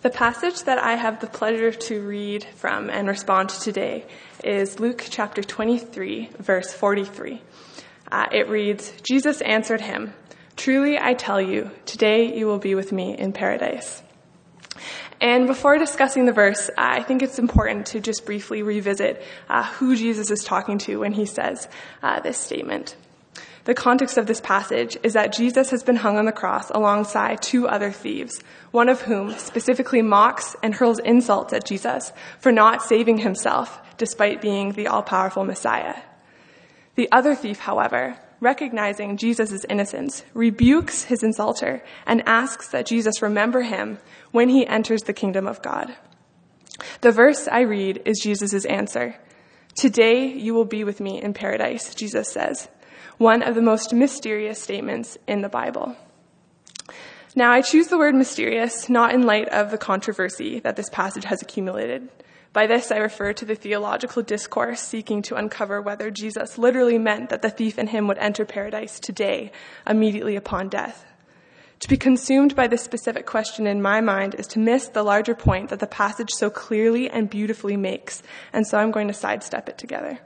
The passage that I have the pleasure to read from and respond to today is Luke chapter 23, verse 43. Uh, it reads Jesus answered him, Truly I tell you, today you will be with me in paradise. And before discussing the verse, I think it's important to just briefly revisit uh, who Jesus is talking to when he says uh, this statement. The context of this passage is that Jesus has been hung on the cross alongside two other thieves, one of whom specifically mocks and hurls insults at Jesus for not saving himself despite being the all-powerful Messiah. The other thief, however, recognizing Jesus' innocence, rebukes his insulter and asks that Jesus remember him when he enters the kingdom of God. The verse I read is Jesus' answer. Today you will be with me in paradise, Jesus says one of the most mysterious statements in the Bible. Now, I choose the word mysterious not in light of the controversy that this passage has accumulated. By this, I refer to the theological discourse seeking to uncover whether Jesus literally meant that the thief in him would enter paradise today, immediately upon death. To be consumed by this specific question in my mind is to miss the larger point that the passage so clearly and beautifully makes, and so I'm going to sidestep it together.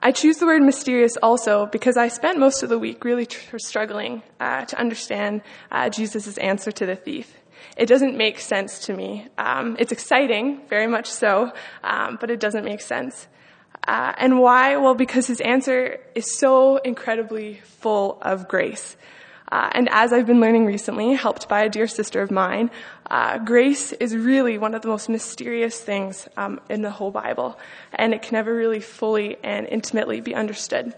I choose the word mysterious also because I spent most of the week really tr- struggling uh, to understand uh, Jesus' answer to the thief. It doesn't make sense to me. Um, it's exciting, very much so, um, but it doesn't make sense. Uh, and why? Well, because his answer is so incredibly full of grace. Uh, and as I've been learning recently, helped by a dear sister of mine, uh, grace is really one of the most mysterious things um, in the whole Bible, and it can never really fully and intimately be understood.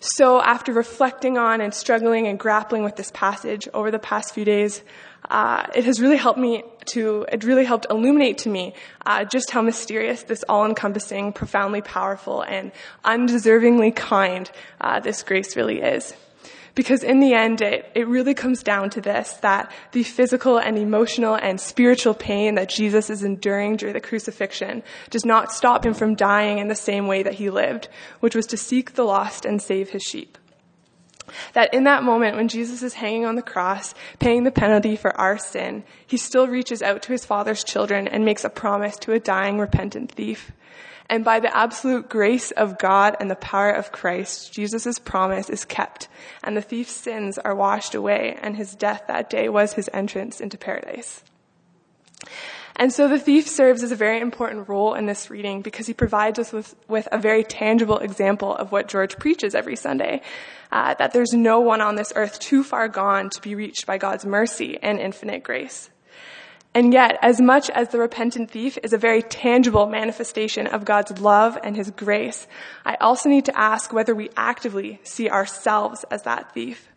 So, after reflecting on and struggling and grappling with this passage over the past few days, uh, it has really helped me to, it really helped illuminate to me uh, just how mysterious this all-encompassing, profoundly powerful, and undeservingly kind uh, this grace really is. Because in the end, it, it really comes down to this, that the physical and emotional and spiritual pain that Jesus is enduring during the crucifixion does not stop him from dying in the same way that he lived, which was to seek the lost and save his sheep. That in that moment when Jesus is hanging on the cross, paying the penalty for our sin, he still reaches out to his father's children and makes a promise to a dying repentant thief. And by the absolute grace of God and the power of Christ, Jesus' promise is kept, and the thief's sins are washed away, and his death that day was his entrance into paradise. And so the thief serves as a very important role in this reading because he provides us with, with a very tangible example of what George preaches every Sunday. Uh, that there's no one on this earth too far gone to be reached by God's mercy and infinite grace. And yet, as much as the repentant thief is a very tangible manifestation of God's love and his grace, I also need to ask whether we actively see ourselves as that thief.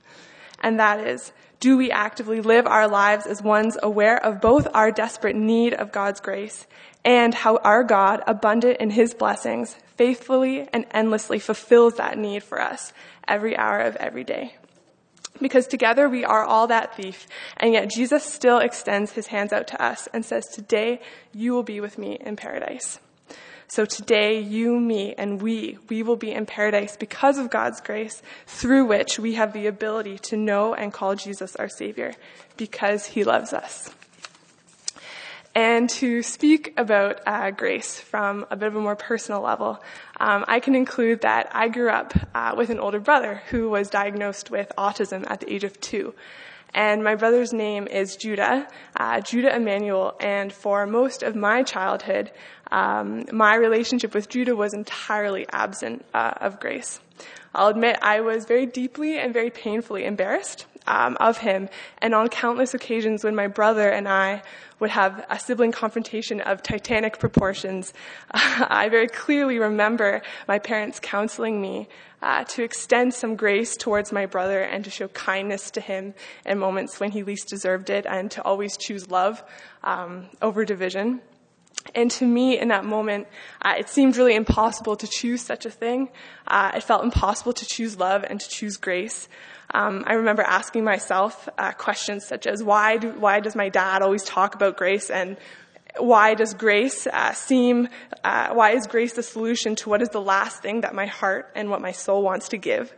And that is, do we actively live our lives as ones aware of both our desperate need of God's grace and how our God, abundant in his blessings, faithfully and endlessly fulfills that need for us every hour of every day? Because together we are all that thief, and yet Jesus still extends his hands out to us and says, Today you will be with me in paradise. So today, you, me, and we, we will be in paradise because of God's grace, through which we have the ability to know and call Jesus our Savior, because He loves us. And to speak about uh, grace from a bit of a more personal level, um, I can include that I grew up uh, with an older brother who was diagnosed with autism at the age of two. And my brother's name is Judah, uh, Judah Emmanuel. And for most of my childhood, um, my relationship with Judah was entirely absent uh, of grace. I'll admit I was very deeply and very painfully embarrassed um, of him. And on countless occasions when my brother and I would have a sibling confrontation of titanic proportions, uh, I very clearly remember my parents counseling me uh, to extend some grace towards my brother and to show kindness to him in moments when he least deserved it and to always choose love um, over division. And to me, in that moment, uh, it seemed really impossible to choose such a thing. Uh, it felt impossible to choose love and to choose grace. Um, I remember asking myself uh, questions such as, why, do, why does my dad always talk about grace and why does grace uh, seem, uh, why is grace the solution to what is the last thing that my heart and what my soul wants to give?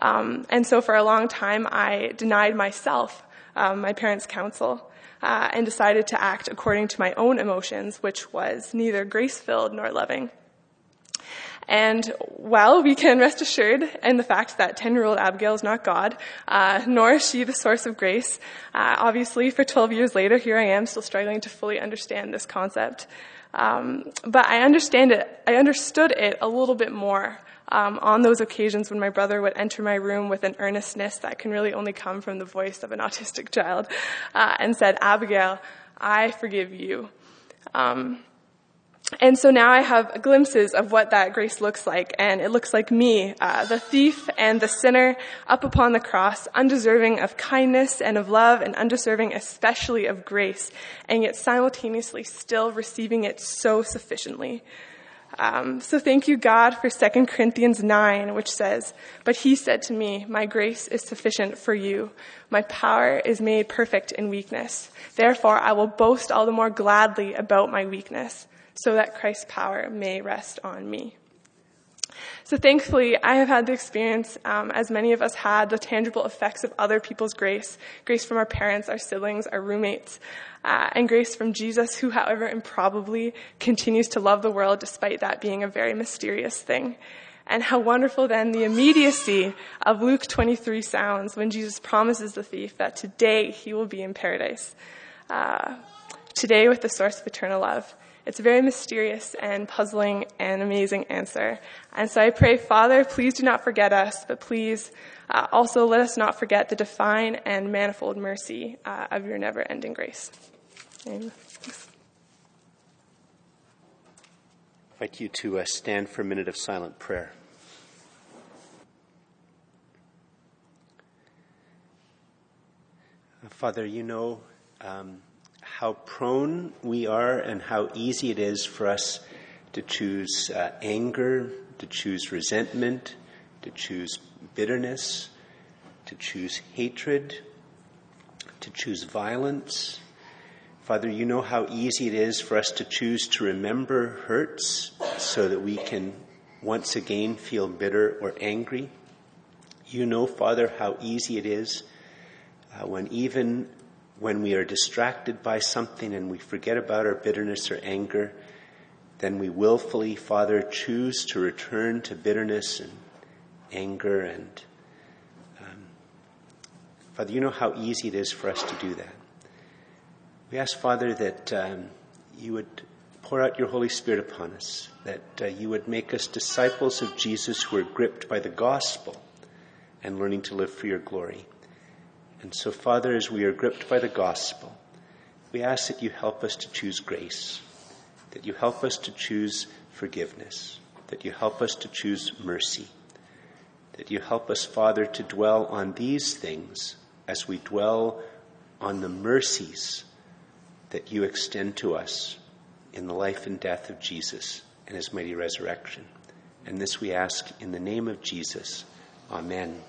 Um, and so for a long time, I denied myself um, my parents' counsel uh, and decided to act according to my own emotions, which was neither grace filled nor loving. And well, we can rest assured in the fact that 10 year old Abigail is not God, uh, nor is she the source of grace. Uh, obviously, for 12 years later, here I am still struggling to fully understand this concept. Um, but I understand it, I understood it a little bit more um, on those occasions when my brother would enter my room with an earnestness that can really only come from the voice of an autistic child uh, and said, Abigail, I forgive you. Um, and so now I have glimpses of what that grace looks like, and it looks like me, uh, the thief and the sinner, up upon the cross, undeserving of kindness and of love, and undeserving especially of grace, and yet simultaneously still receiving it so sufficiently. Um, so thank you, God, for 2 Corinthians 9, which says, But he said to me, My grace is sufficient for you. My power is made perfect in weakness. Therefore, I will boast all the more gladly about my weakness, so that Christ's power may rest on me. So thankfully, I have had the experience, um, as many of us had, the tangible effects of other people's grace, grace from our parents, our siblings, our roommates, uh, and grace from Jesus, who, however improbably, continues to love the world despite that being a very mysterious thing. And how wonderful then the immediacy of Luke 23 sounds when Jesus promises the thief that today he will be in paradise. Uh, today with the source of eternal love. It's a very mysterious and puzzling and amazing answer. And so I pray, Father, please do not forget us, but please uh, also let us not forget the divine and manifold mercy uh, of your never ending grace. Amen. I invite you to uh, stand for a minute of silent prayer. Father, you know um, how prone we are and how easy it is for us to choose uh, anger, to choose resentment, to choose bitterness, to choose hatred, to choose violence. Father, you know how easy it is for us to choose to remember hurts so that we can once again feel bitter or angry. You know, Father, how easy it is uh, when even when we are distracted by something and we forget about our bitterness or anger, then we willfully, Father, choose to return to bitterness and anger. And um, Father, you know how easy it is for us to do that. We ask, Father, that um, you would pour out your Holy Spirit upon us, that uh, you would make us disciples of Jesus who are gripped by the gospel and learning to live for your glory. And so, Father, as we are gripped by the gospel, we ask that you help us to choose grace, that you help us to choose forgiveness, that you help us to choose mercy, that you help us, Father, to dwell on these things as we dwell on the mercies that you extend to us in the life and death of Jesus and his mighty resurrection. And this we ask in the name of Jesus. Amen.